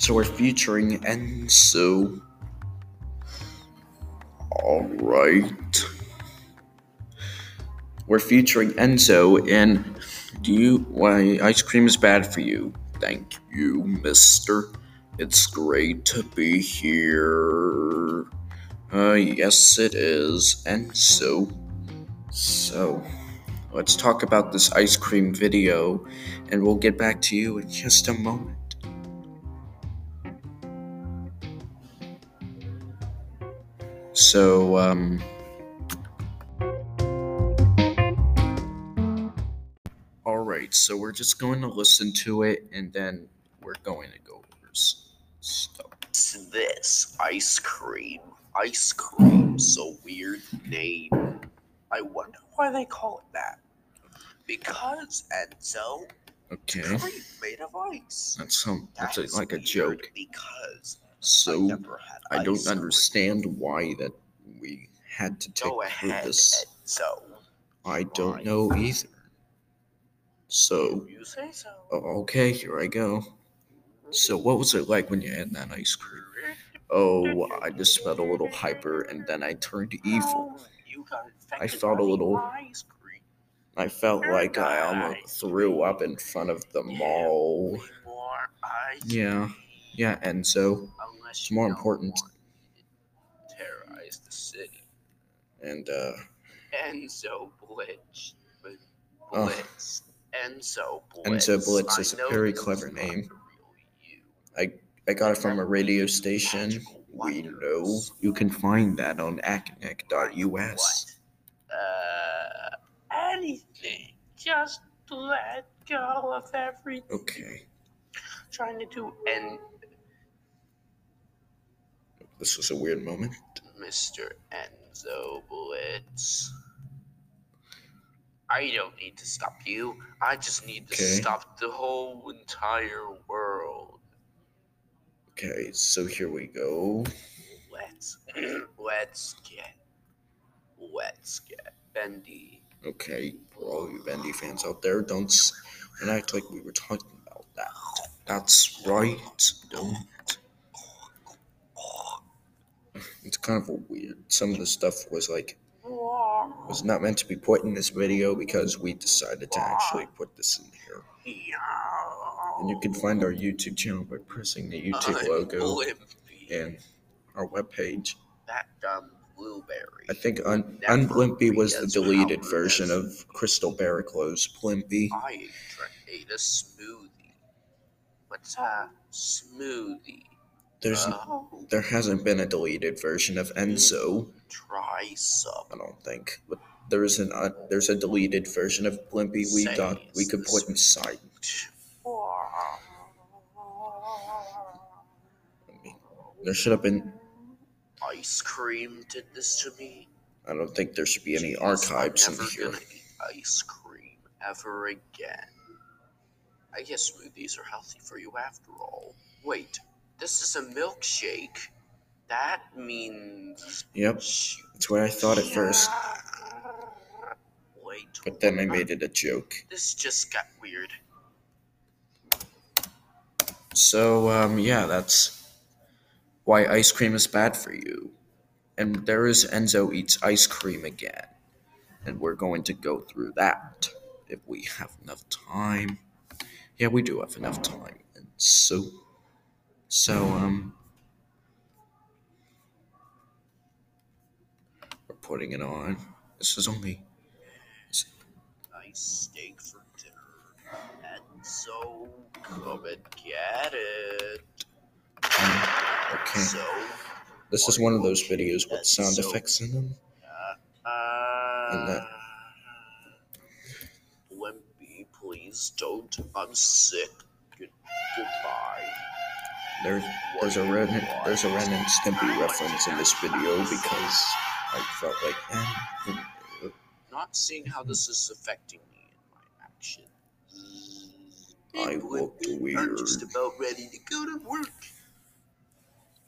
So we're featuring Enzo. Alright. We're featuring Enzo in Do You Why Ice Cream is Bad for You? Thank you, mister. It's great to be here. Uh, yes, it is. Enzo. So, let's talk about this ice cream video, and we'll get back to you in just a moment. So, um, Alright, so we're just going to listen to it and then we're going to go over stuff. this ice cream ice cream so weird name i wonder why they call it that because enzo Okay, cream made of ice that's some that's That is a, like a joke. because So had I don't understand why that we had to take ahead this. So I don't know either. So, you say so okay, here I go. So, what was it like when you had that ice cream? Oh, I just felt a little hyper and then I turned evil. I felt a little- ice cream I felt like I almost threw up in front of them all. Way Yeah, yeah, and so, It's more important. Terrorize the city. and uh, Enzo Blitz. But Oh. Blitz. Enzo Blitz. Enzo Blitz is a very clever name. I. I got it from a radio station. We know you can find that on acnic.us. What? Uh, anything. Just let go of everything. Okay, Trying to do and this was a weird moment. Mr. Enzo Blitz. I don't need to stop you. I just need to Okay. stop the whole entire world. Okay, so here we go. Let's let's get let's get Bendy. Okay, for all you Bendy fans out there, don't don't act like we were talking about that. That's right. Don't. It's kind of a weird. Some of the stuff was like was not meant to be put in this video because we decided to actually put this in here. And you can find our YouTube channel by pressing the YouTube logo and our webpage. that dumb blueberry. I think Un- Unblimpy was the deleted version of Crystal Barriclow's Blimpy. I ate a smoothie. What's a smoothie? There's there hasn't been a deleted version of Enzo, try some. I don't think, but there is an uh, there's a deleted version of Blimpy we Say got we could put inside. There should have been. Ice cream did this to me. I don't think there should be any Jeez, archives I'm in here. gonna eat ice cream ever again. I guess smoothies are healthy for you after all. Wait, this is a milkshake. That means. Yep, that's what I thought at first, Wait. but then I made it a joke. This just got weird. So um, yeah, that's why ice cream is bad for you. And there is Enzo eats ice cream again, and we're going to go through that if we have enough time. Yeah, we do have enough time. And so, so um, we're putting it on. This is only Nice steak for dinner. And so, come and get it. okay. So, This is one of those videos with sound So- effects in them. And uh. that- Wimpy, please don't. I'm sick. Good, goodbye. There's there's a Ren there's a Ren and Stimpy reference in this video because I felt like eh, Not seeing how this is affecting me in my actions. I Anyway, looked I'm weird. just about ready to go to work.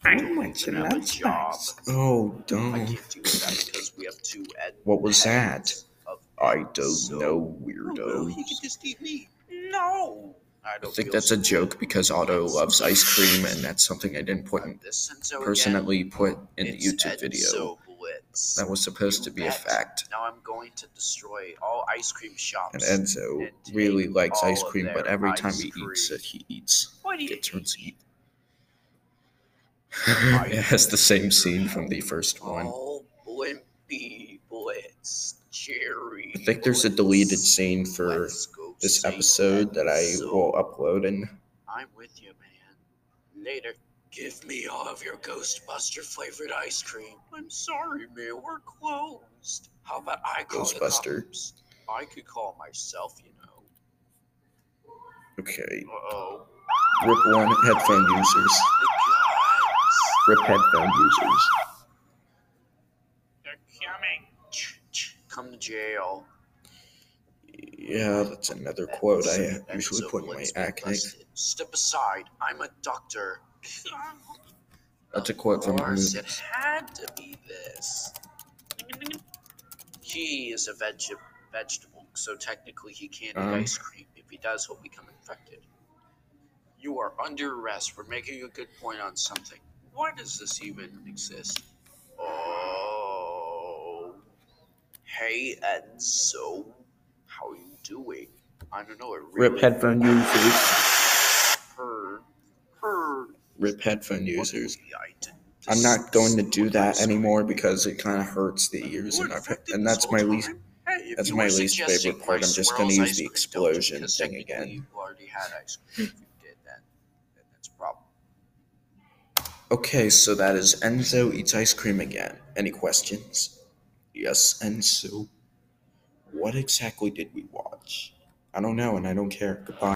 I Don't want some lunch job. Oh, don't. can't do that because we have two ed- What was that? I don't So- know, Oh, well, he weirdos. just eat me. No. I don't think that's a joke because Otto loves ice cream, and that's something I didn't put in, personally put in the YouTube video. Blitz. That was supposed to be a fact. Now I'm going to destroy all ice cream shops. And Enzo really likes ice cream, but every time he eats it, he eats What do you gets turns eat? it has the same scene from the first one. All Blimpy Blitz. Cherry. I think there's a deleted scene for this episode that I will upload and I'm with you, man. Later. Give me all of your Ghostbuster flavored ice cream. I'm sorry, man. We're closed. How about I call the Ghostbuster. I could call myself, you know. okay. Uh oh. Rip one headphone users. Rip headphone users. They're coming. Come to jail. Yeah, that's another quote I usually put in my acne. Step aside. I'm a doctor. That's a quote from the movie. it had to be this. He is a veg- vegetable, so technically he can't Um. eat ice cream. If he does, he'll become infected. You are under arrest for making a good point on something. Why does this even exist? Oh. Hey, Enzo. How are you doing? I don't know. It Rip really headphone users. Heard. Heard. Rip headphone users. I'm not going to do that anymore because it kind of hurts the ears, and, I've, and that's my least. that's my least favorite part. I'm just gonna use the explosion thing again. You already had ice cream. If you did, then, then that's a problem. Okay, so that is Enzo eats ice cream again. Any questions? Yes, Enzo. What exactly did we watch? I don't know, and I don't care. Goodbye.